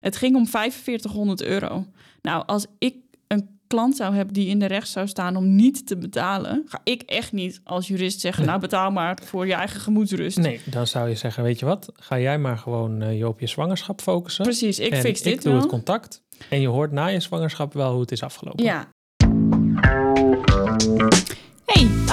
Het ging om 4500 euro. Nou, als ik een klant zou hebben die in de recht zou staan om niet te betalen, ga ik echt niet als jurist zeggen, Nee. nou betaal maar voor je eigen gemoedsrust. Nee, dan zou je zeggen, weet je wat? Ga jij maar gewoon eh, je op je zwangerschap focussen. Precies, ik fix dit ik doe wel. het contact. En je hoort na je zwangerschap wel hoe het is afgelopen. Ja.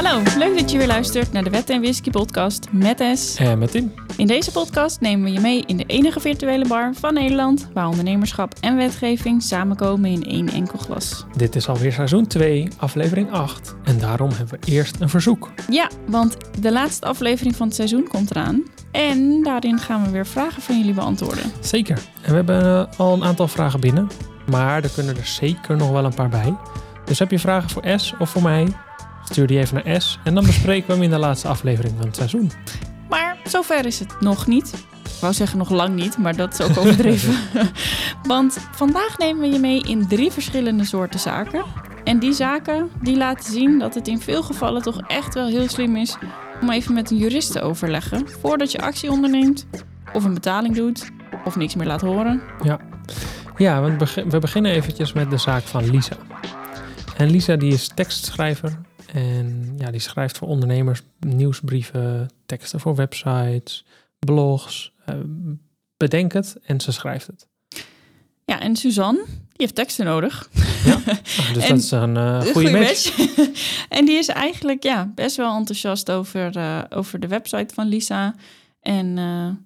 Hallo. Leuk dat je weer luistert naar de Wet en Whisky podcast met S. En met Tim. In deze podcast nemen we je mee in de enige virtuele bar van Nederland, waar ondernemerschap en wetgeving samenkomen in één enkel glas. Dit is alweer seizoen 2, aflevering 8. En daarom hebben we eerst een verzoek. Ja, want de laatste aflevering van het seizoen komt eraan. En daarin gaan we weer vragen van jullie beantwoorden. Zeker. En we hebben eh, al een aantal vragen binnen. Maar er kunnen er zeker nog wel een paar bij. Dus heb je vragen voor S of voor mij? Stuur die even naar S. En dan bespreken we hem in de laatste aflevering van het seizoen. Maar zover is het nog niet. Ik wou zeggen nog lang niet, maar dat is ook overdreven. Want vandaag nemen we je mee in drie verschillende soorten zaken. En die zaken die laten zien dat het in veel gevallen toch echt wel heel slim is om even met een jurist te overleggen voordat je actie onderneemt, of een betaling doet, of niks meer laat horen. Ja, we, beg- we beginnen eventjes met de zaak van Lisa. En Lisa die is tekstschrijver. En ja, die schrijft voor ondernemers nieuwsbrieven, teksten voor websites, blogs. eh, bedenk het en ze schrijft het. Ja, en Suzanne, die heeft teksten nodig. Ah, dus En- dat is een eh, goede match. en die is eigenlijk ja, best wel enthousiast over, eh, over de website van Lisa. En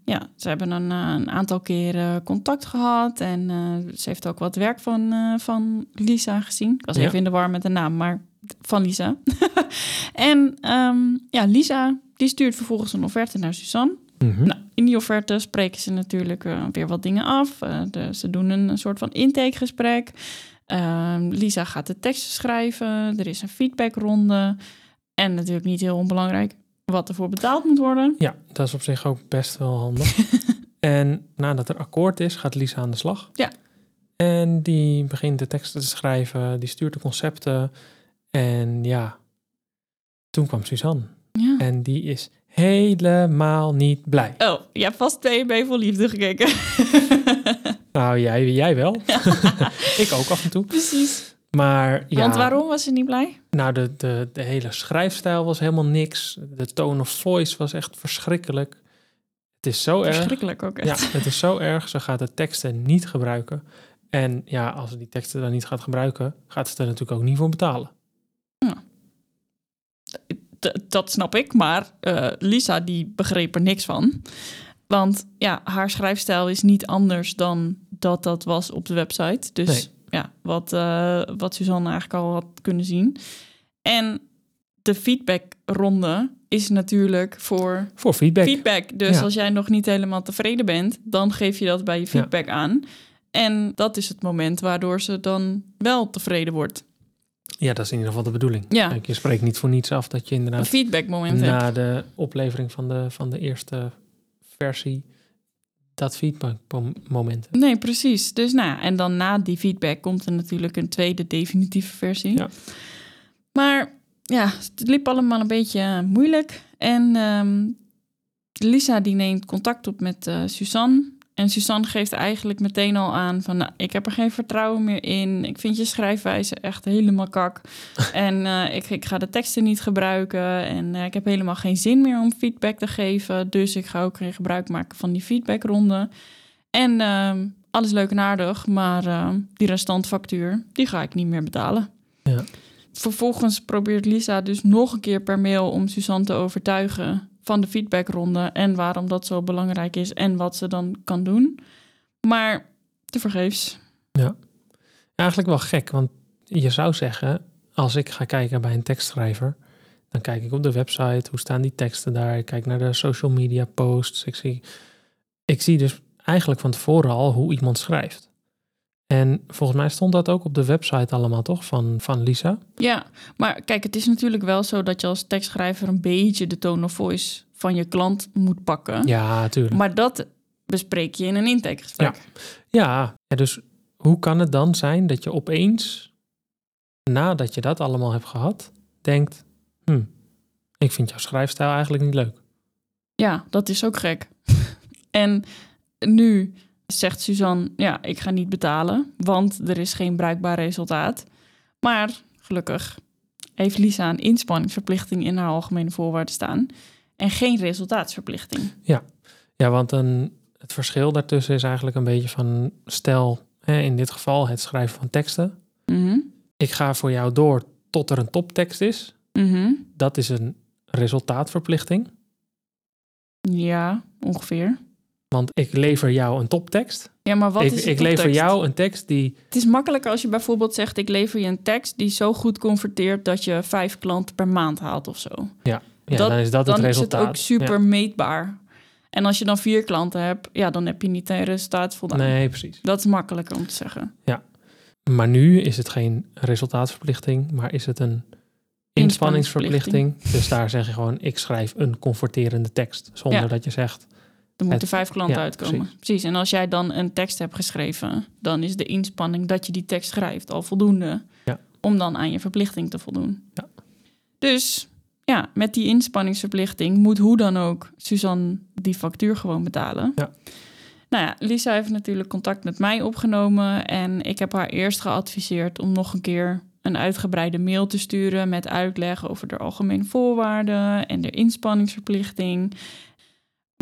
ja, ze hebben een, een aantal keren contact gehad. En ze heeft ook wat werk van, van Lisa gezien. Ik was Ja. even in de war met de naam, maar van Lisa. en ehm, ja, Lisa die stuurt vervolgens een offerte naar Suzanne. Mhm. Nou, in die offerte spreken ze natuurlijk eh, weer wat dingen af. Eh, de- ze doen een, een soort van intakegesprek. Ehm, Lisa gaat de teksten schrijven. Er is een feedbackronde. En natuurlijk niet heel onbelangrijk wat ervoor betaald moet worden. Ja, dat is op zich ook best wel handig. en nadat er akkoord is, gaat Lisa aan de slag. Ja. En die begint de teksten te schrijven, die stuurt de concepten. En ja, toen kwam Suzanne. Ja. En die is helemaal niet blij. Oh, je hebt vast TNB voor liefde gekeken. Nou, jij, jij wel. ik ook af en toe. Precies. Maar ja, Want waarom was ze niet blij? nou, de, de, de hele schrijfstijl was helemaal niks. De tone of voice was echt verschrikkelijk. Het is zo erg. Verschrikkelijk ook Ja, echt. het is zo erg. Ze gaat de teksten niet gebruiken. En ja, als ze die teksten dan niet gaat gebruiken, gaat ze er natuurlijk ook niet voor betalen. Dat snap ik, maar eh, Lisa die begreep er niks van. Want ja, haar schrijfstijl is niet anders dan dat dat was op de website. Dus Nee. ja, wat, eh, wat Suzanne eigenlijk al had kunnen zien. En de feedbackronde is natuurlijk voor Voor feedback. feedback. Dus Ja. als jij nog niet helemaal tevreden bent, dan geef je dat bij je feedback aan. En dat is het moment waardoor ze dan wel tevreden wordt. Ja, dat is in ieder geval de bedoeling. Ja. Je spreekt niet voor niets af dat je Een inderdaad feedbackmoment hebt. na de oplevering van de, van de eerste versie dat feedbackmoment. Nee, precies. Dus nou, en dan na die feedback komt er natuurlijk een tweede definitieve versie. Ja. Maar ja, het liep allemaal een beetje eh, moeilijk. En ehm, Lisa die neemt contact op met eh, Suzanne. En Suzanne geeft eigenlijk meteen al aan van... Nou, ik heb er geen vertrouwen meer in. Ik vind je schrijfwijze echt helemaal kak. en eh, ik, ik ga de teksten niet gebruiken. En eh, ik heb helemaal geen zin meer om feedback te geven. Dus ik ga ook geen gebruik maken van die feedbackronde. En ehm, alles leuk en aardig, maar ehm, die restantfactuur, die ga ik niet meer betalen. Ja. Vervolgens probeert Lisa dus nog een keer per mail om Suzanne te overtuigen van de feedbackronde en waarom dat zo belangrijk is en wat ze dan kan doen. Maar tevergeefs. Eigenlijk wel gek, want je zou zeggen, als ik ga kijken bij een tekstschrijver, dan kijk ik op de website, hoe staan die teksten daar? Ik kijk naar de social media posts. Ik zie, ik zie dus eigenlijk van tevoren al hoe iemand schrijft. En volgens mij stond dat ook op de website allemaal, toch? Van, van Lisa. Ja, maar kijk, het is natuurlijk wel zo dat je als tekstschrijver een beetje de tone of voice van je klant moet pakken. Ja, natuurlijk. Maar dat bespreek je in een intakegesprek. Ja, ja, dus hoe kan het dan zijn dat je opeens, nadat je dat allemaal hebt gehad, denkt: hm, ik vind jouw schrijfstijl eigenlijk niet leuk. Ja, dat is ook gek. en nu zegt Suzanne, ja, ik ga niet betalen, want er is geen bruikbaar resultaat. Maar gelukkig heeft Lisa een inspanningsverplichting in haar algemene voorwaarden staan en geen resultaatsverplichting. Ja, want een, het verschil daartussen is eigenlijk een beetje van... stel, hè, in dit geval het schrijven van teksten. Mhm. Ik ga voor jou door tot er een toptekst is. Mhm. Dat is een resultaatverplichting. Ja, ongeveer. Want ik lever jou een toptekst. Ja, maar wat ik is ik lever jou een tekst die... Het is makkelijker als je bijvoorbeeld zegt: Ik lever je een tekst die zo goed converteert dat je vijf klanten per maand haalt of zo. Ja, Dat- dan is dat dan het is resultaat. het ook super Ja. meetbaar. En als je dan vier klanten hebt, ja, dan heb je niet een resultaat voldaan. Nee, precies. Dat is makkelijker om te zeggen. Maar nu is het geen resultaatsverplichting, maar is het een inspanningsverplichting. Dus daar zeg je gewoon, ik schrijf een converterende tekst. Zonder Ja. dat je zegt, Er moeten Het- vijf klanten ja, uitkomen. precies. Precies. En als jij dan een tekst hebt geschreven, dan is de inspanning dat je die tekst schrijft al voldoende Ja. om dan aan je verplichting te voldoen. Ja. Dus ja, met die inspanningsverplichting moet hoe dan ook Suzanne die factuur gewoon betalen. Ja. Nou ja, Lisa heeft natuurlijk contact met mij opgenomen en ik heb haar eerst geadviseerd om nog een keer een uitgebreide mail te sturen met uitleg over de algemene voorwaarden en de inspanningsverplichting.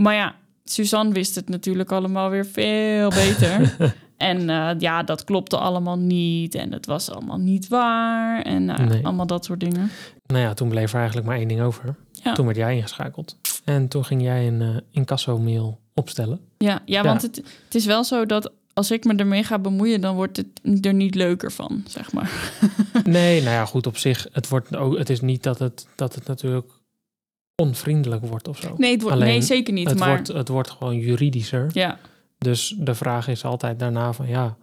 Maar ja, Suzanne wist het natuurlijk allemaal weer veel beter. en eh, ja, dat klopte allemaal niet en het was allemaal niet waar en Nee. allemaal dat soort dingen. nou ja, toen bleef er eigenlijk maar één ding over. Ja. Toen werd jij ingeschakeld. En toen ging jij een eh incasso-mail opstellen. Ja, ja, Ja. want het, het is wel zo dat als ik me ermee ga bemoeien, dan wordt het er niet leuker van, zeg maar. Nee, nou ja, goed op zich. Het, wordt ook, het is niet dat het, dat het natuurlijk onvriendelijk wordt of zo. Nee, het wordt, Alleen, nee zeker niet. het, maar wordt, het wordt gewoon juridischer. ja, Dus de vraag is altijd daarna van ja,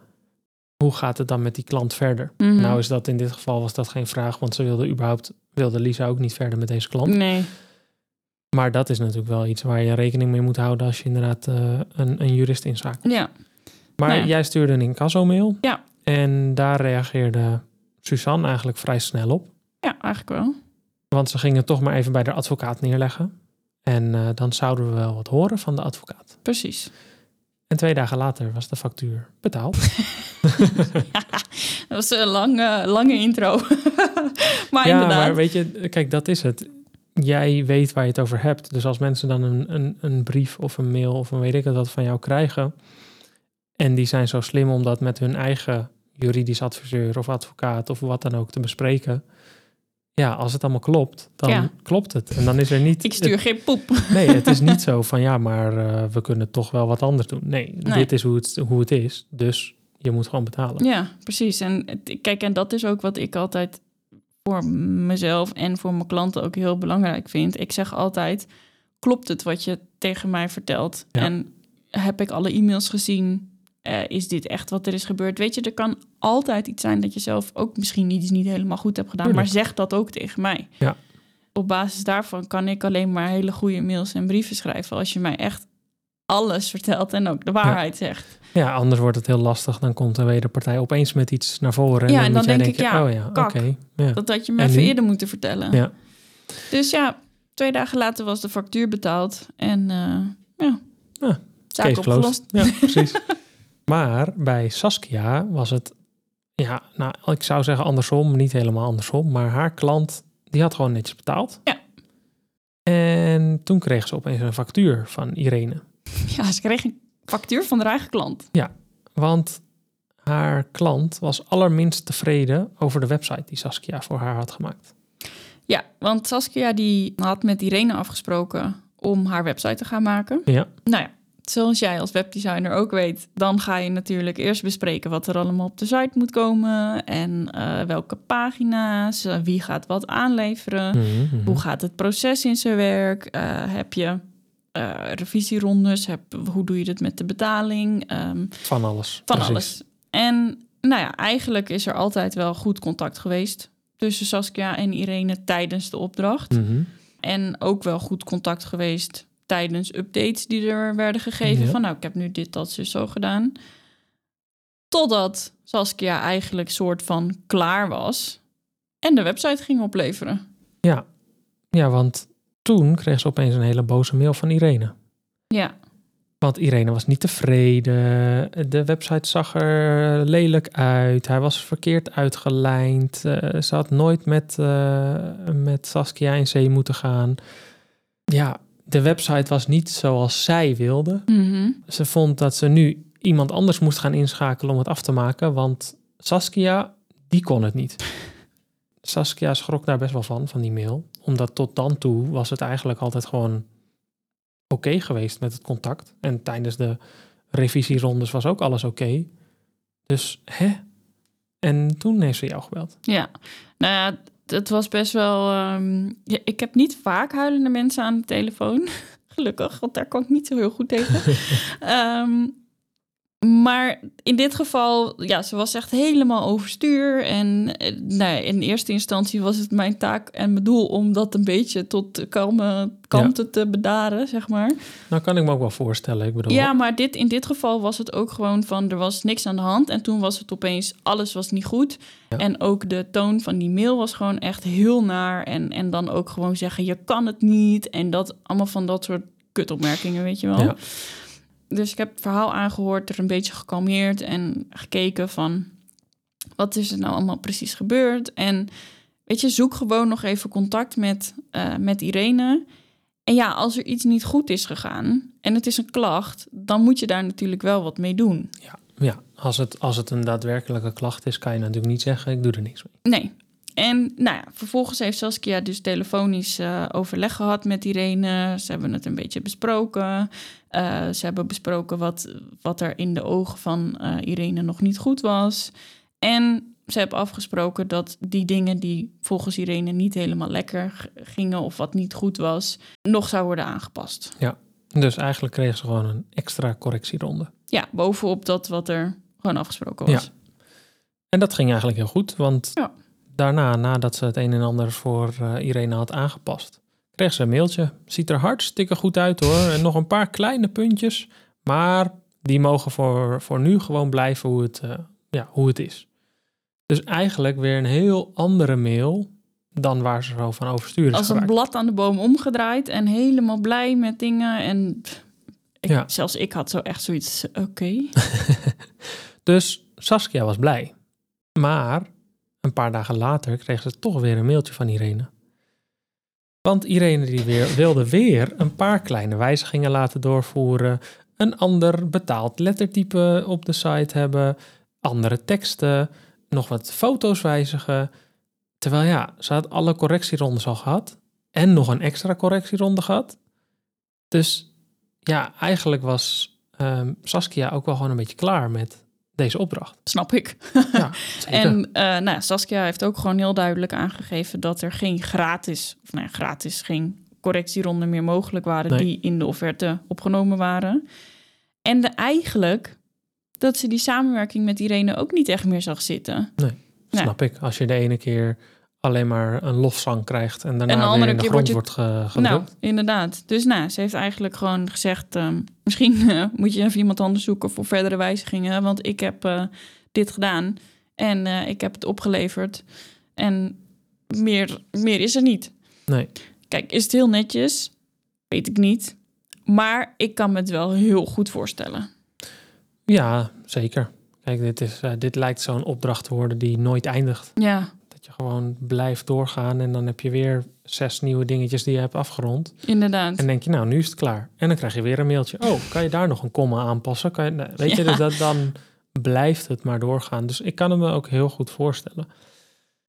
hoe gaat het dan met die klant verder? mhm. Nou is dat in dit geval was dat geen vraag, want ze wilde überhaupt, wilde Lisa ook niet verder met deze klant. nee, Maar dat is natuurlijk wel iets waar je rekening mee moet houden als je inderdaad eh, een, een jurist inschakelt. ja, Maar Nou ja. jij stuurde een incasso-mail. Ja. En daar reageerde Suzanne eigenlijk vrij snel op. ja, eigenlijk wel. Want ze gingen toch maar even bij de advocaat neerleggen. En eh, dan zouden we wel wat horen van de advocaat. Precies. En twee dagen later was de factuur betaald. Dat was een lange, lange intro. maar ja, inderdaad. maar weet je, kijk, dat is het. Jij weet waar je het over hebt. Dus als mensen dan een, een, een brief of een mail of een weet ik wat van jou krijgen. En die zijn zo slim om dat met hun eigen juridisch adviseur of advocaat of wat dan ook te bespreken. Ja, als het allemaal klopt, dan Ja. klopt het. En dan is er niet. ik stuur geen poep. nee, het is niet zo van ja, maar eh, we kunnen toch wel wat anders doen. Nee, Nee. dit is hoe het, hoe het is. Dus je moet gewoon betalen. Ja, precies. En kijk, en dat is ook wat ik altijd voor mezelf en voor mijn klanten ook heel belangrijk vind. Ik zeg altijd: klopt het wat je tegen mij vertelt? Ja. En heb ik alle e-mails gezien? Eh, is dit echt wat er is gebeurd? Weet je, er kan altijd iets zijn dat je zelf ook misschien niet, niet helemaal goed hebt gedaan, Tuurlijk. maar zeg dat ook tegen mij. Ja. Op basis daarvan kan ik alleen maar hele goede mails en brieven schrijven als je mij echt alles vertelt en ook de waarheid zegt. Ja, anders wordt het heel lastig. Dan komt de wederpartij opeens met iets naar voren. Ja, en en dan, denk ik, ja, oh ja, oké. ja. Dat had je me En even nu? eerder moeten vertellen. Ja. Dus ja, twee dagen later was de factuur betaald. En eh ja, Ah, zaak opgelost. Ja, precies. maar bij Saskia was het, ja, nou, ik zou zeggen andersom, niet helemaal andersom. Maar haar klant, die had gewoon netjes betaald. Ja. En toen kreeg ze opeens een factuur van Irene. Ja, ze kreeg een factuur van haar eigen klant. Want haar klant was allerminst tevreden over de website die Saskia voor haar had gemaakt. Ja, want Saskia die had met Irene afgesproken om haar website te gaan maken. Ja, Nou ja, zoals jij als webdesigner ook weet, dan ga je natuurlijk eerst bespreken wat er allemaal op de site moet komen en eh, welke pagina's, eh, wie gaat wat aanleveren. Mhm, mhm. Hoe gaat het proces in zijn werk? Eh, heb je revisierondes? Heb, hoe doe je het met de betaling? Ehm, van alles. van precies. alles. En nou ja, eigenlijk is er altijd wel goed contact geweest tussen Saskia en Irene tijdens de opdracht. Mhm. En ook wel goed contact geweest tijdens updates die er werden gegeven. Ja. Van nou, ik heb nu dit, dat, zo, zo gedaan. Totdat Saskia eigenlijk soort van klaar was en de website ging opleveren. Ja. ja, want toen kreeg ze opeens een hele boze mail van Irene. Ja, Want Irene was niet tevreden. De website zag er lelijk uit. Hij was verkeerd uitgelijnd. Eh, ze had nooit met, eh, met Saskia in zee moeten gaan. Ja, de website was niet zoals zij wilde. Mhm. Ze vond dat ze nu iemand anders moest gaan inschakelen om het af te maken. Want Saskia, die kon het niet. Saskia schrok daar best wel van, van die mail. Omdat tot dan toe was het eigenlijk altijd gewoon oké geweest met het contact. En tijdens de revisierondes was ook alles oké. Dus, hè? En toen heeft ze jou gebeld. Ja, nou ja, het was best wel. ehm, ja, ik heb niet vaak huilende mensen aan de telefoon. Gelukkig, want daar kan ik niet zo heel goed tegen. Ehm, maar in dit geval, ja, ze was echt helemaal overstuur. En eh, nou, in eerste instantie was het mijn taak en mijn doel om dat een beetje tot kalme kalmte te bedaren, zeg maar. Nou kan ik me ook wel voorstellen. Ik bedoel, Ja, maar dit, in dit geval was het ook gewoon van er was niks aan de hand. En toen was het opeens, alles was niet goed. Ja. En ook de toon van die mail was gewoon echt heel naar. En, en dan ook gewoon zeggen, je kan het niet. En dat allemaal van dat soort kutopmerkingen, weet je wel. Ja. Dus ik heb het verhaal aangehoord, er een beetje gekalmeerd en gekeken van... wat is er nou allemaal precies gebeurd? En weet je, zoek gewoon nog even contact met, eh, met Irene... En ja, als er iets niet goed is gegaan en het is een klacht, dan moet je daar natuurlijk wel wat mee doen. ja als, het, als het een daadwerkelijke klacht is, kan je natuurlijk niet zeggen, ik doe er niks mee. Nee. En nou ja, vervolgens heeft Saskia dus telefonisch eh, overleg gehad met Irene. Ze hebben het een beetje besproken. Eh, ze hebben besproken wat, wat er in de ogen van eh, Irene nog niet goed was. En ze hebben afgesproken dat die dingen die volgens Irene niet helemaal lekker gingen of wat niet goed was, nog zou worden aangepast. Dus eigenlijk kregen ze gewoon een extra correctieronde. Ja, bovenop dat wat er gewoon afgesproken was. Ja. En dat ging eigenlijk heel goed, want Ja. Daarna, nadat ze het een en ander voor eh, Irene had aangepast, kreeg ze een mailtje. Ziet er hartstikke goed uit hoor. En nog een paar kleine puntjes, maar die mogen voor, voor nu gewoon blijven hoe het, eh, ja, hoe het is. Dus eigenlijk weer een heel andere mail dan waar ze zo van overstuur is Als een blad aan de boom omgedraaid en helemaal blij met dingen. En pff, ik, Ja. zelfs ik had zo echt zoiets, oké. Dus Saskia was blij. Maar een paar dagen later kreeg ze toch weer een mailtje van Irene. Want Irene die weer, wilde weer een paar kleine wijzigingen laten doorvoeren. Een ander betaald lettertype op de site hebben. Andere teksten. Nog wat foto's wijzigen. Terwijl ja, ze had alle correctierondes al gehad. En nog een extra correctieronde gehad. Dus ja, eigenlijk was ehm, Saskia ook wel gewoon een beetje klaar met deze opdracht. Snap ik. Ja. En eh, nou, Saskia heeft ook gewoon heel duidelijk aangegeven dat er geen gratis, of nou ja, gratis, geen correctieronden meer mogelijk waren Nee. die in de offerte opgenomen waren. En de, eigenlijk dat ze die samenwerking met Irene ook niet echt meer zag zitten. nee. Snap ik. Als je de ene keer alleen maar een lofzang krijgt en daarna En de weer in de keer grond word wordt ge- gedrukt. Nou, inderdaad. Dus nou, ze heeft eigenlijk gewoon gezegd... ehm, misschien eh, moet je even iemand anders zoeken voor verdere wijzigingen. Want ik heb eh, dit gedaan en eh, ik heb het opgeleverd. En meer, meer is er niet. Nee. Kijk, is het heel netjes? Weet ik niet. Maar ik kan me het wel heel goed voorstellen. Ja, zeker. Kijk, dit, is, dit lijkt zo'n opdracht te worden die nooit eindigt. Ja, Dat je gewoon blijft doorgaan en dan heb je weer zes nieuwe dingetjes die je hebt afgerond. inderdaad. En denk je, nou, nu is het klaar. En dan krijg je weer een mailtje. Oh, kan je daar nog een komma aanpassen? Kan je, nee, weet je, dus dat, dan blijft het maar doorgaan. Dus ik kan het me ook heel goed voorstellen.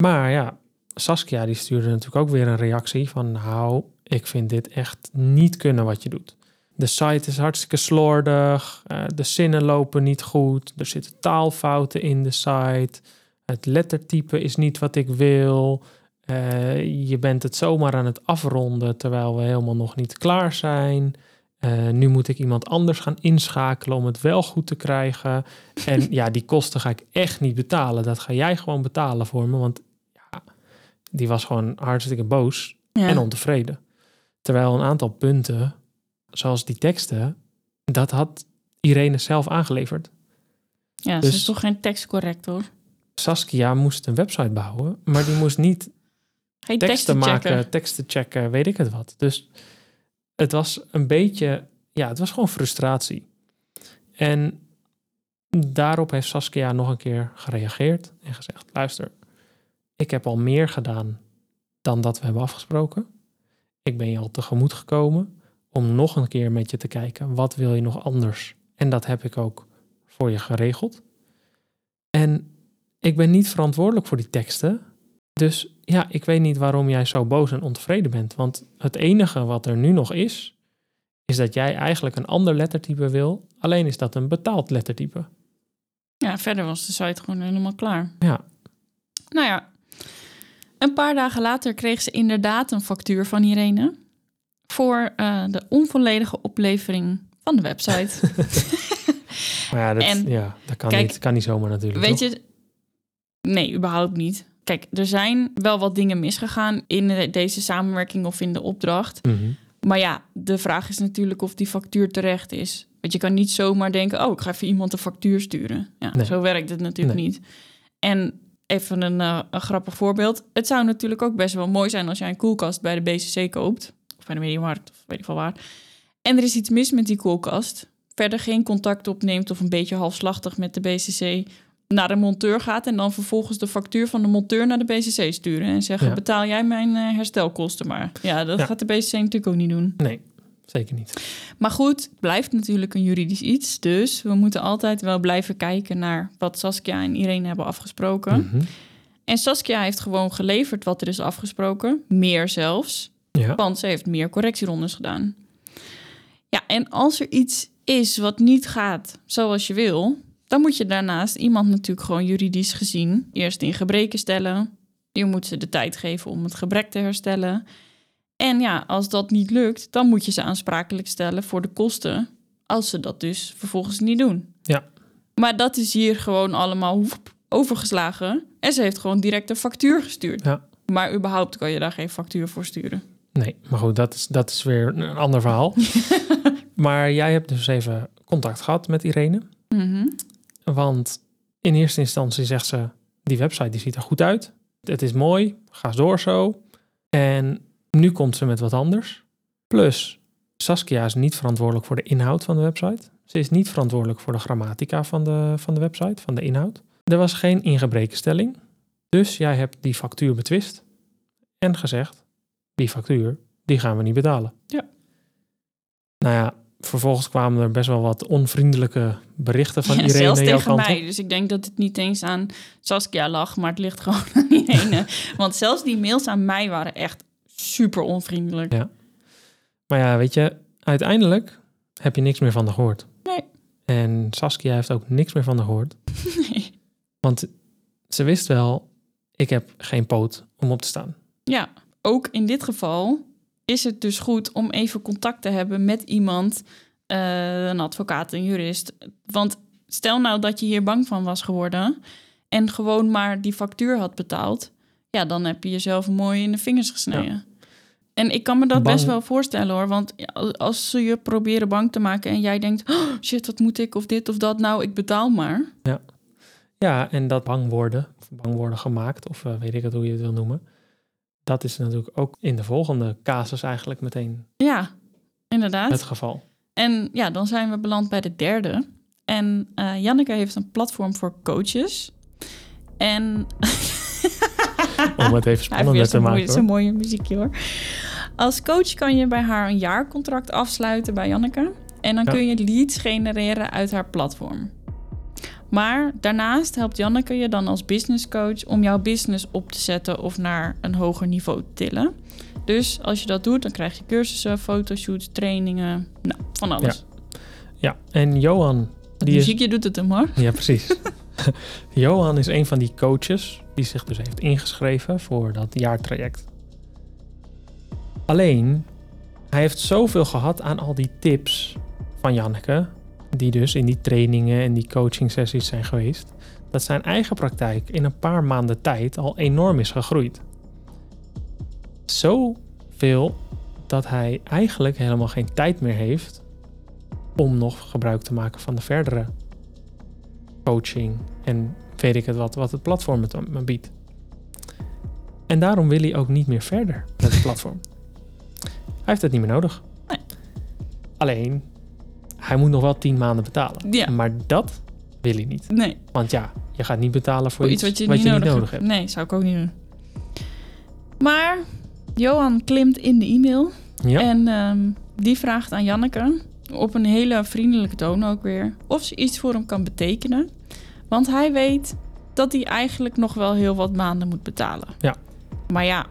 Maar ja, Saskia die stuurde natuurlijk ook weer een reactie van... nou, ik vind dit echt niet kunnen wat je doet. De site is hartstikke slordig. eh, de zinnen lopen niet goed. Er zitten taalfouten in de site. Het lettertype is niet wat ik wil. Eh, je bent het zomaar aan het afronden terwijl we helemaal nog niet klaar zijn. Eh, nu moet ik iemand anders gaan inschakelen om het wel goed te krijgen. En ja, die kosten ga ik echt niet betalen. Dat ga jij gewoon betalen voor me. Want ja, die was gewoon hartstikke boos ja. en ontevreden. Terwijl een aantal punten, zoals die teksten, dat had Irene zelf aangeleverd. ja, dus- ze is toch geen tekstcorrector? Saskia moest een website bouwen, maar die moest niet teksten teksten maken, teksten checken, weet ik het wat. Dus het was een beetje ja, het was gewoon frustratie. En daarop heeft Saskia nog een keer gereageerd en gezegd: luister, ik heb al meer gedaan dan dat we hebben afgesproken. Ik ben je al tegemoet gekomen om nog een keer met je te kijken. Wat wil je nog anders? En dat heb ik ook voor je geregeld. En ik ben niet verantwoordelijk voor die teksten. Dus ja, ik weet niet waarom jij zo boos en ontevreden bent. Want het enige wat er nu nog is, is dat jij eigenlijk een ander lettertype wil. Alleen is dat een betaald lettertype. Ja, verder was de site gewoon helemaal klaar. Ja. Nou ja, een paar dagen later kreeg ze inderdaad een factuur van Irene voor uh, de onvolledige oplevering van de website. maar ja, dat, En, ja, dat kan, kijk, niet, kan niet zomaar natuurlijk. Weet toch? je, nee, überhaupt niet. Kijk, er zijn wel wat dingen misgegaan in de- deze samenwerking of in de opdracht. Mhm. Maar ja, de vraag is natuurlijk of die factuur terecht is. Want je kan niet zomaar denken, oh, ik ga even iemand een factuur sturen. Ja, Nee. zo werkt het natuurlijk Nee. niet. En even een, eh, een grappig voorbeeld. Het zou natuurlijk ook best wel mooi zijn als jij een koelkast bij de BCC koopt. Of bij de Mediamarkt, of weet ik veel waar. En er is iets mis met die koelkast. Verder geen contact opneemt of een beetje halfslachtig met de BCC naar de monteur gaat en dan vervolgens de factuur van de monteur naar de BCC sturen en zeggen: Ja. betaal jij mijn eh, herstelkosten maar. Ja, dat Ja. gaat de BCC natuurlijk ook niet doen. Nee, zeker niet. Maar goed, het blijft natuurlijk een juridisch iets. Dus we moeten altijd wel blijven kijken naar wat Saskia en Irene hebben afgesproken. Mhm. En Saskia heeft gewoon geleverd wat er is afgesproken. Meer zelfs. Ja. Want ze heeft meer correctierondes gedaan. Ja, en als er iets is wat niet gaat zoals je wil, dan moet je daarnaast iemand natuurlijk gewoon juridisch gezien eerst in gebreken stellen. Je moet ze de tijd geven om het gebrek te herstellen. En ja, als dat niet lukt, dan moet je ze aansprakelijk stellen voor de kosten. Als ze dat dus vervolgens niet doen. Ja. Maar dat is hier gewoon allemaal overgeslagen. En ze heeft gewoon direct een factuur gestuurd. Ja. Maar überhaupt kan je daar geen factuur voor sturen. Nee, maar goed, dat is, dat is weer een ander verhaal. maar jij hebt dus even contact gehad met Irene. Mhm. Want in eerste instantie zegt ze, die website die ziet er goed uit. Het is mooi, ga door zo. En nu komt ze met wat anders. Plus, Saskia is niet verantwoordelijk voor de inhoud van de website. Ze is niet verantwoordelijk voor de grammatica van de, van de website, van de inhoud. Er was geen ingebrekenstelling. Dus jij hebt die factuur betwist en gezegd, die factuur, die gaan we niet betalen. Ja. Nou ja, vervolgens kwamen er best wel wat onvriendelijke berichten van Ja, Irene zelfs tegen kant op. mij. Dus ik denk dat het niet eens aan Saskia lag, maar het ligt gewoon aan Irene. Want zelfs die mails aan mij waren echt super onvriendelijk. Ja. Maar ja, weet je, uiteindelijk heb je niks meer van haar gehoord. Nee. En Saskia heeft ook niks meer van haar gehoord. Nee. Want ze wist wel, ik heb geen poot om op te staan. Ja, ook in dit geval is het dus goed om even contact te hebben met iemand, eh, een advocaat, een jurist. Want stel nou dat je hier bang van was geworden en gewoon maar die factuur had betaald, ja, dan heb je jezelf mooi in de vingers gesneden. En ik kan me dat Bang- best wel voorstellen hoor. Want ja, als ze je proberen bang te maken en jij denkt: oh, shit, wat moet ik of dit of dat? Nou, ik betaal maar. Ja, en dat bang worden, of bang worden gemaakt, of eh, weet ik het hoe je het wil noemen. Dat is natuurlijk ook in de volgende casus eigenlijk meteen Ja, inderdaad. het geval. En ja, dan zijn we beland bij de derde. En eh, Janneke heeft een platform voor coaches. En Om het even spannender te maken. zo'n hoor. mooie muziekje hoor. Als coach kan je bij haar een jaarcontract afsluiten bij Janneke. En dan Ja. kun je leads genereren uit haar platform. Maar daarnaast helpt Janneke je dan als business coach om jouw business op te zetten of naar een hoger niveau te tillen. Dus als je dat doet, dan krijg je cursussen, fotoshoots, trainingen, nou, van alles. Ja, en Johan, die is muziekje doet het hem hoor. Ja, precies. Johan is een van die coaches die zich dus heeft ingeschreven voor dat jaartraject. Alleen, hij heeft zoveel gehad aan al die tips van Janneke, die dus in die trainingen en die coaching sessies zijn geweest, dat zijn eigen praktijk in een paar maanden tijd al enorm is gegroeid. Zoveel dat hij eigenlijk helemaal geen tijd meer heeft om nog gebruik te maken van de verdere coaching en weet ik het wat, wat het platform het me biedt. En daarom wil hij ook niet meer verder met het platform. Hij heeft het niet meer nodig. Nee. Alleen, hij moet nog wel tien maanden betalen. Ja. Maar dat wil hij niet. Nee, Want ja, je gaat niet betalen voor, voor iets wat je, niet, nodig, hebt. Nee, zou ik ook niet doen. Maar Johan klimt in de e-mail Ja, en ehm, die vraagt aan Janneke op een hele vriendelijke toon ook weer of ze iets voor hem kan betekenen. Want hij weet dat hij eigenlijk nog wel heel wat maanden moet betalen. Ja. Maar ja,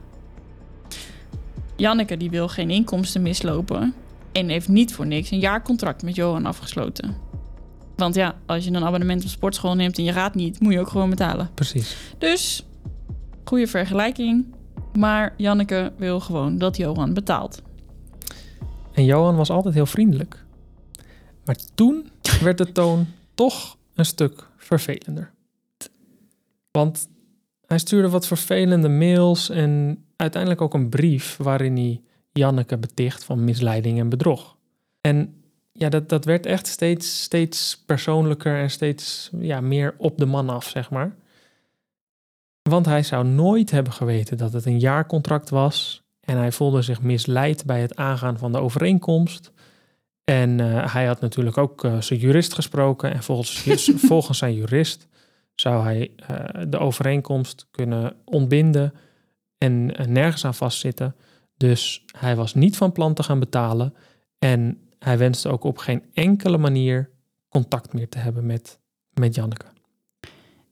Janneke die wil geen inkomsten mislopen en heeft niet voor niks een jaarcontract met Johan afgesloten. Want ja, als je een abonnement op sportschool neemt en je gaat niet, moet je ook gewoon betalen. precies. Dus, goede vergelijking. Maar Janneke wil gewoon dat Johan betaalt. En Johan was altijd heel vriendelijk. Maar toen werd de toon toch een stuk vervelender. Want hij stuurde wat vervelende mails en uiteindelijk ook een brief waarin hij Janneke beticht van misleiding en bedrog. En ja, dat, dat werd echt steeds, steeds persoonlijker en steeds ja, meer op de man af, zeg maar. Want hij zou nooit hebben geweten dat het een jaarcontract was. En hij voelde zich misleid bij het aangaan van de overeenkomst. En eh, hij had natuurlijk ook eh, zijn jurist gesproken. En volgens, volgens zijn jurist zou hij eh, de overeenkomst kunnen ontbinden en nergens aan vastzitten. Dus hij was niet van plan te gaan betalen. En hij wenste ook op geen enkele manier contact meer te hebben met, met Janneke.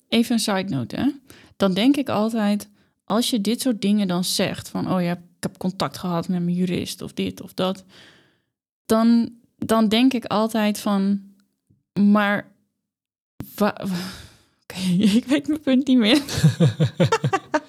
Even een side note, hè. Dan denk ik altijd, als je dit soort dingen dan zegt... van, oh ja, ik heb contact gehad met mijn jurist of dit of dat... dan, dan denk ik altijd van, maar... Oké, ik weet mijn punt niet meer.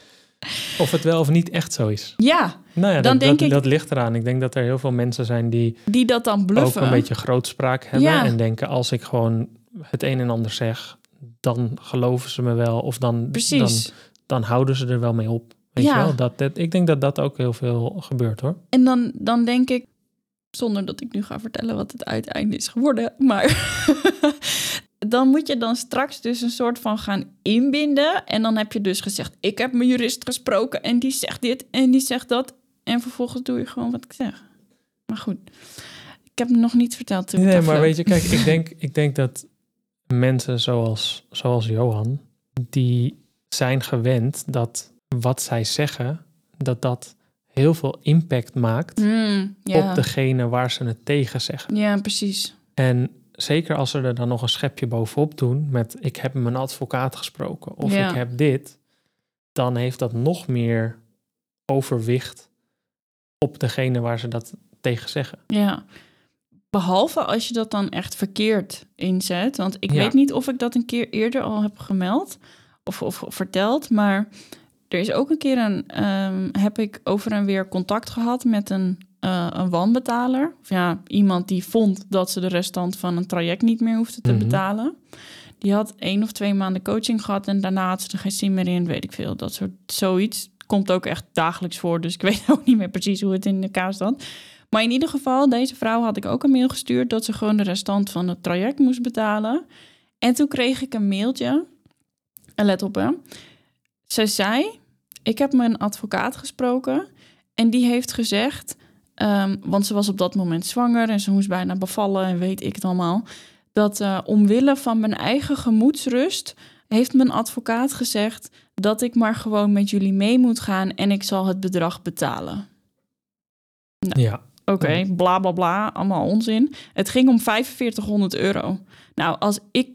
Of het wel of niet echt zo is. Ja, Nou ja, Dan dat, denk dat, ik- dat ligt eraan. Ik denk dat er heel veel mensen zijn die die dat dan bluffen. ook een beetje grootspraak hebben. Ja. En denken, als ik gewoon het een en ander zeg, dan geloven ze me wel. Of dan, dan, Precies. dan houden ze er wel mee op. Weet Ja. je wel? Dat, dat, ik denk dat dat ook heel veel gebeurt hoor. En dan, dan denk ik, zonder dat ik nu ga vertellen wat het uiteinde is geworden, maar dan moet je dan straks dus een soort van gaan inbinden. En dan heb je dus gezegd, ik heb mijn jurist gesproken en die zegt dit en die zegt dat. En vervolgens doe je gewoon wat ik zeg. Maar goed, ik heb nog niet verteld. het Nee, maar weet je, kijk, ik denk, ik denk dat mensen zoals, zoals Johan, die zijn gewend dat wat zij zeggen, dat dat heel veel impact maakt Hmm, op degene waar ze het tegen zeggen. ja, precies. En zeker als ze er dan nog een schepje bovenop doen met ik heb mijn advocaat gesproken of Ja. ik heb dit, dan heeft dat nog meer overwicht op degene waar ze dat tegen zeggen. Ja. Behalve als je dat dan echt verkeerd inzet. Want ik Ja. weet niet of ik dat een keer eerder al heb gemeld of, of verteld. Maar er is ook een keer een. ehm, heb ik over en weer contact gehad met een, eh, een wanbetaler. Of ja, iemand die vond dat ze de restant van een traject niet meer hoefde te Mhm. betalen. Die had één of twee maanden coaching gehad en daarna had ze er geen zin meer in, weet ik veel. Dat soort zoiets komt ook echt dagelijks voor. Dus ik weet ook niet meer precies hoe het in elkaar stond. Maar in ieder geval, deze vrouw had ik ook een mail gestuurd dat ze gewoon de restant van het traject moest betalen. En toen kreeg ik een mailtje. En let op hè. Zij zei, ik heb mijn advocaat gesproken en die heeft gezegd, ehm, want ze was op dat moment zwanger en ze moest bijna bevallen en weet ik het allemaal, dat eh, omwille van mijn eigen gemoedsrust heeft mijn advocaat gezegd dat ik maar gewoon met jullie mee moet gaan en ik zal het bedrag betalen. Ja, Oké, bla bla bla, allemaal onzin. Het ging om 4500 euro. Nou, als ik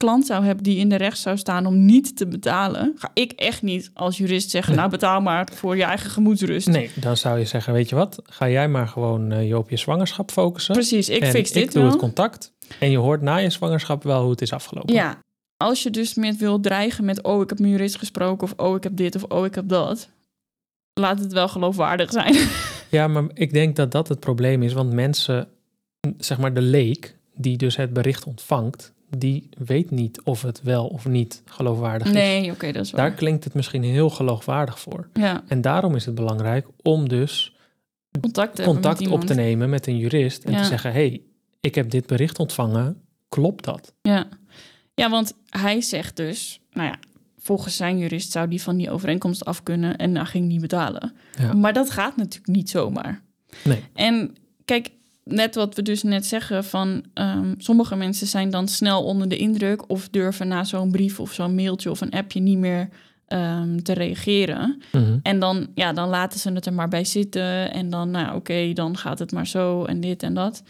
klant zou hebben die in de recht zou staan om niet te betalen, ga ik echt niet als jurist zeggen: Nee. Nou, betaal maar voor je eigen gemoedsrust. nee, dan zou je zeggen, weet je wat, ga jij maar gewoon eh, je op je zwangerschap focussen. Precies, ik en fix ik dit doe wel. het contact. En je hoort na je zwangerschap wel hoe het is afgelopen. Ja, als je dus met wil dreigen met: Oh, ik heb mijn jurist gesproken, of Oh, ik heb dit, of Oh, ik heb dat. Laat het wel geloofwaardig zijn. Ja, maar ik denk dat dat het probleem is. Want mensen, zeg maar de leek, die dus het bericht ontvangt, die weet niet of het wel of niet geloofwaardig is. Nee, oké, dat is waar. Daar klinkt het misschien heel geloofwaardig voor. Ja, En daarom is het belangrijk om dus contact, contact op te nemen met een jurist en Ja. te zeggen: hey, ik heb dit bericht ontvangen. Klopt dat? Ja. ja, want hij zegt dus, nou ja, volgens zijn jurist zou die van die overeenkomst af kunnen en dan ging niet betalen. Ja. Maar dat gaat natuurlijk niet zomaar. Nee. En kijk, net wat we dus net zeggen van ehm, sommige mensen zijn dan snel onder de indruk of durven na zo'n brief of zo'n mailtje of een appje niet meer ehm, te reageren. Mhm. En dan, ja, dan laten ze het er maar bij zitten en dan, nou oké, dan gaat het maar zo en dit en dat.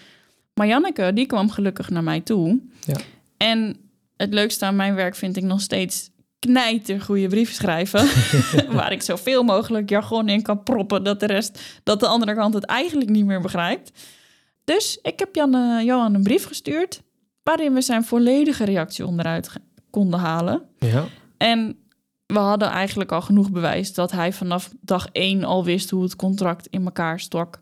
Maar Janneke, die kwam gelukkig naar mij toe. Ja. En het leukste aan mijn werk vind ik nog steeds knijter goede brieven schrijven. waar ik zoveel mogelijk jargon in kan proppen dat de rest, dat de andere kant het eigenlijk niet meer begrijpt. Dus ik heb Jan, eh, Johan een brief gestuurd waarin we zijn volledige reactie onderuit konden halen. Ja. En we hadden eigenlijk al genoeg bewijs dat hij vanaf dag één al wist hoe het contract in elkaar stok.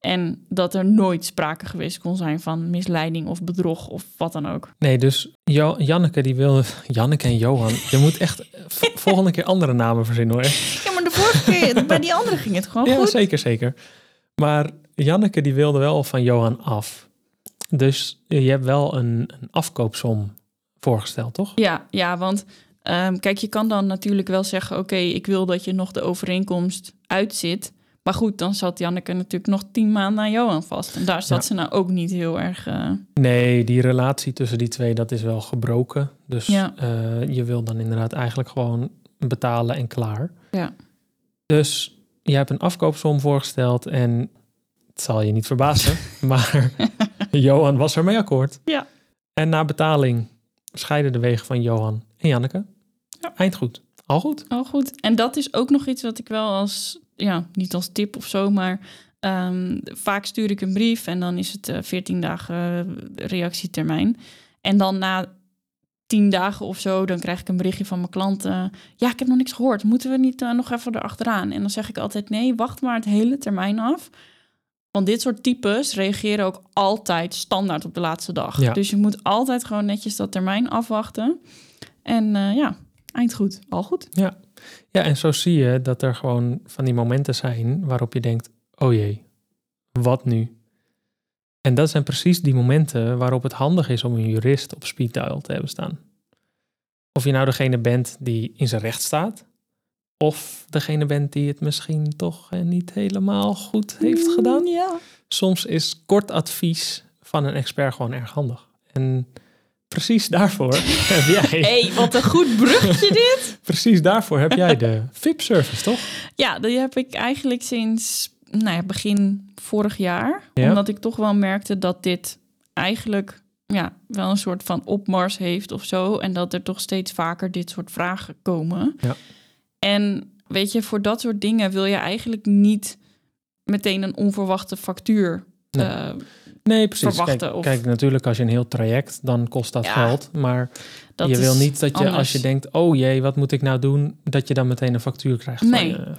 En dat er nooit sprake geweest kon zijn van misleiding of bedrog of wat dan ook. Nee, dus jo Janneke die wil... Janneke en Johan. Je moet echt volgende keer andere namen verzinnen hoor. Ja, maar de vorige keer bij die andere ging het gewoon ja, goed. zeker, zeker. Maar Janneke die wilde wel van Johan af. Dus je hebt wel een, een afkoopsom voorgesteld, toch? Ja, ja want ehm, kijk, je kan dan natuurlijk wel zeggen... oké, ik wil dat je nog de overeenkomst uitzit. Maar goed, dan zat Janneke natuurlijk nog tien maanden aan Johan vast. En daar zat Ja. ze nou ook niet heel erg... eh, Nee, die relatie tussen die twee, dat is wel gebroken. Dus Ja. eh, je wil dan inderdaad eigenlijk gewoon betalen en klaar. Ja. Dus je hebt een afkoopsom voorgesteld en het zal je niet verbazen, maar Johan was ermee akkoord. Ja. En na betaling scheiden de wegen van Johan en Janneke. Ja. Eind goed. Al goed. Oh, goed. En dat is ook nog iets wat ik wel als, ja, niet als tip of zo, maar ehm, vaak stuur ik een brief en dan is het eh 14 dagen eh, reactietermijn. En dan na 10 dagen of zo, dan krijg ik een berichtje van mijn klanten. Ja, ik heb nog niks gehoord. Moeten we niet eh, nog even erachteraan? En dan zeg ik altijd: nee, wacht maar het hele termijn af. Want dit soort types reageren ook altijd standaard op de laatste dag. Ja. Dus je moet altijd gewoon netjes dat termijn afwachten. En eh, ja, eind goed, al goed. Ja, en zo zie je dat er gewoon van die momenten zijn waarop je denkt, oh jee, wat nu? En dat zijn precies die momenten waarop het handig is om een jurist op speed dial te hebben staan. Of je nou degene bent die in zijn recht staat, of degene bent die het misschien toch eh, niet helemaal goed heeft gedaan. Ja. Soms is kort advies van een expert gewoon erg handig. En precies daarvoor heb jij, hey, wat een goed bruggetje dit. precies daarvoor heb jij de VIP-service, toch? Ja, die heb ik eigenlijk sinds nou ja, begin vorig jaar. Ja. Omdat ik toch wel merkte dat dit eigenlijk ja, wel een soort van opmars heeft of zo. En dat er toch steeds vaker dit soort vragen komen. Ja. En weet je, voor dat soort dingen wil je eigenlijk niet meteen een onverwachte factuur Nee. eh, Nee, precies. verwachten Kijk, of- kijk, natuurlijk als je een heel traject, dan kost dat Ja, geld. Maar dat je wil niet dat je anders. als je denkt, oh jee, wat moet ik nou doen? Dat je dan meteen een factuur krijgt. van Nee. je.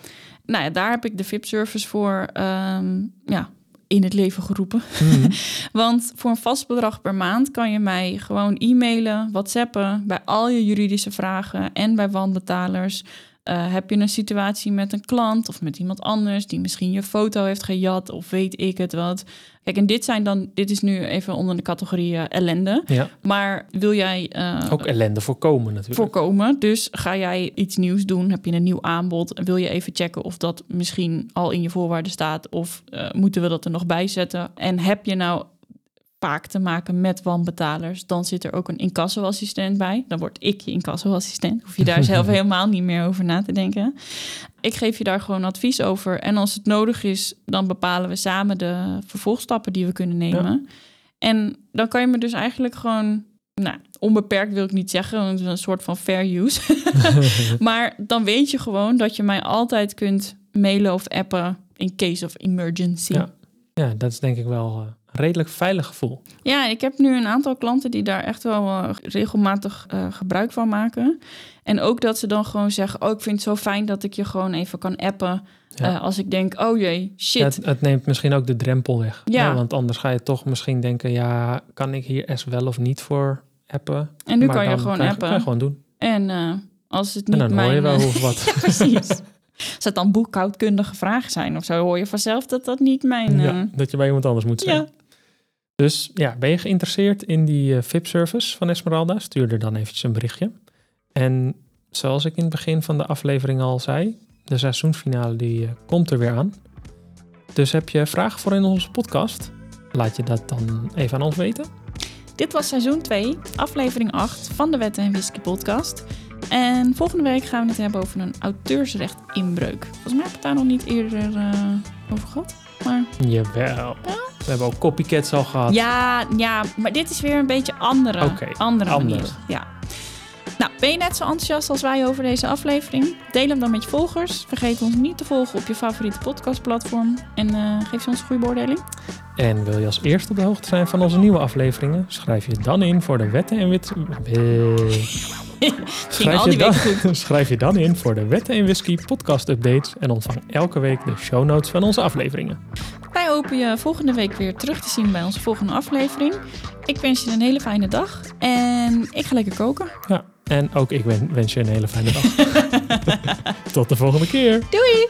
Nou ja, daar heb ik de VIP-service voor ehm, ja, in het leven geroepen. Mhm. Want voor een vast bedrag per maand kan je mij gewoon e-mailen, whatsappen bij al je juridische vragen en bij wanbetalers. Eh, heb je een situatie met een klant of met iemand anders die misschien je foto heeft gejat of weet ik het wat. Kijk, en dit zijn dan, dit is nu even onder de categorie eh, ellende. ja, Maar wil jij eh, ook ellende voorkomen natuurlijk. voorkomen. Dus ga jij iets nieuws doen, heb je een nieuw aanbod, wil je even checken of dat misschien al in je voorwaarden staat of moeten we dat er nog bij zetten? En heb je nou vaak te maken met wanbetalers, dan zit er ook een incassoassistent bij. Dan word ik je incassoassistent. Hoef je daar zelf helemaal niet meer over na te denken. Ik geef je daar gewoon advies over. En als het nodig is, dan bepalen we samen de vervolgstappen die we kunnen nemen. En dan kan je me dus eigenlijk gewoon nou, onbeperkt wil ik niet zeggen, want het is een soort van fair use. maar dan weet je gewoon dat je mij altijd kunt mailen of appen in case of emergency. Ja. Ja, dat is denk ik wel eh, redelijk veilig gevoel. Ja, ik heb nu een aantal klanten die daar echt wel eh, regelmatig eh, gebruik van maken. En ook dat ze dan gewoon zeggen: Oh, ik vind het zo fijn dat ik je gewoon even kan appen. Ja. eh, als ik denk: Oh jee, shit. Ja, het, het neemt misschien ook de drempel weg. Ja. Want anders ga je toch misschien denken, ja, kan ik hier S wel of niet voor appen? en nu Maar kan je dan gewoon kan appen. Kan je gewoon doen. En als het En niet dan mijn... hoor je wel of wat. precies. Als het dan boekhoudkundige vragen zijn of zo, hoor je vanzelf dat dat niet mijn... Ja, dat je bij iemand anders moet zijn. ja. Dus ja, ben je geïnteresseerd in die eh, VIP-service van Esmeralda? Stuur er dan eventjes een berichtje. En zoals ik in het begin van de aflevering al zei, de seizoensfinale die eh, komt er weer aan. Dus heb je vragen voor in onze podcast? laat je dat dan even aan ons weten. Dit was seizoen 2, aflevering 8 van de Wetten en Whisky podcast. En volgende week gaan we het hebben over een auteursrecht inbreuk. Volgens mij heb ik het daar nog niet eerder eh, over gehad. Maar Jawel. We hebben ook copycats al gehad. ja, ja, maar dit is weer een beetje andere, andere. manier. Ja. Nou, ben je net zo enthousiast als wij over deze aflevering? Deel hem dan met je volgers. Vergeet ons niet te volgen op je favoriete podcastplatform. En eh, geef ze ons een goede beoordeling. En wil je als eerste op de hoogte zijn van onze nieuwe afleveringen? Schrijf je dan in voor de Wetten en Wit... Al je die dan, schrijf je dan in voor de Wetten en Whisky podcast updates en ontvang elke week de show notes van onze afleveringen. Wij hopen je volgende week weer terug te zien bij onze volgende aflevering. Ik wens je een hele fijne dag. En ik ga lekker koken. Ja, en ook ik wen- wens je een hele fijne dag. Tot de volgende keer. Doei!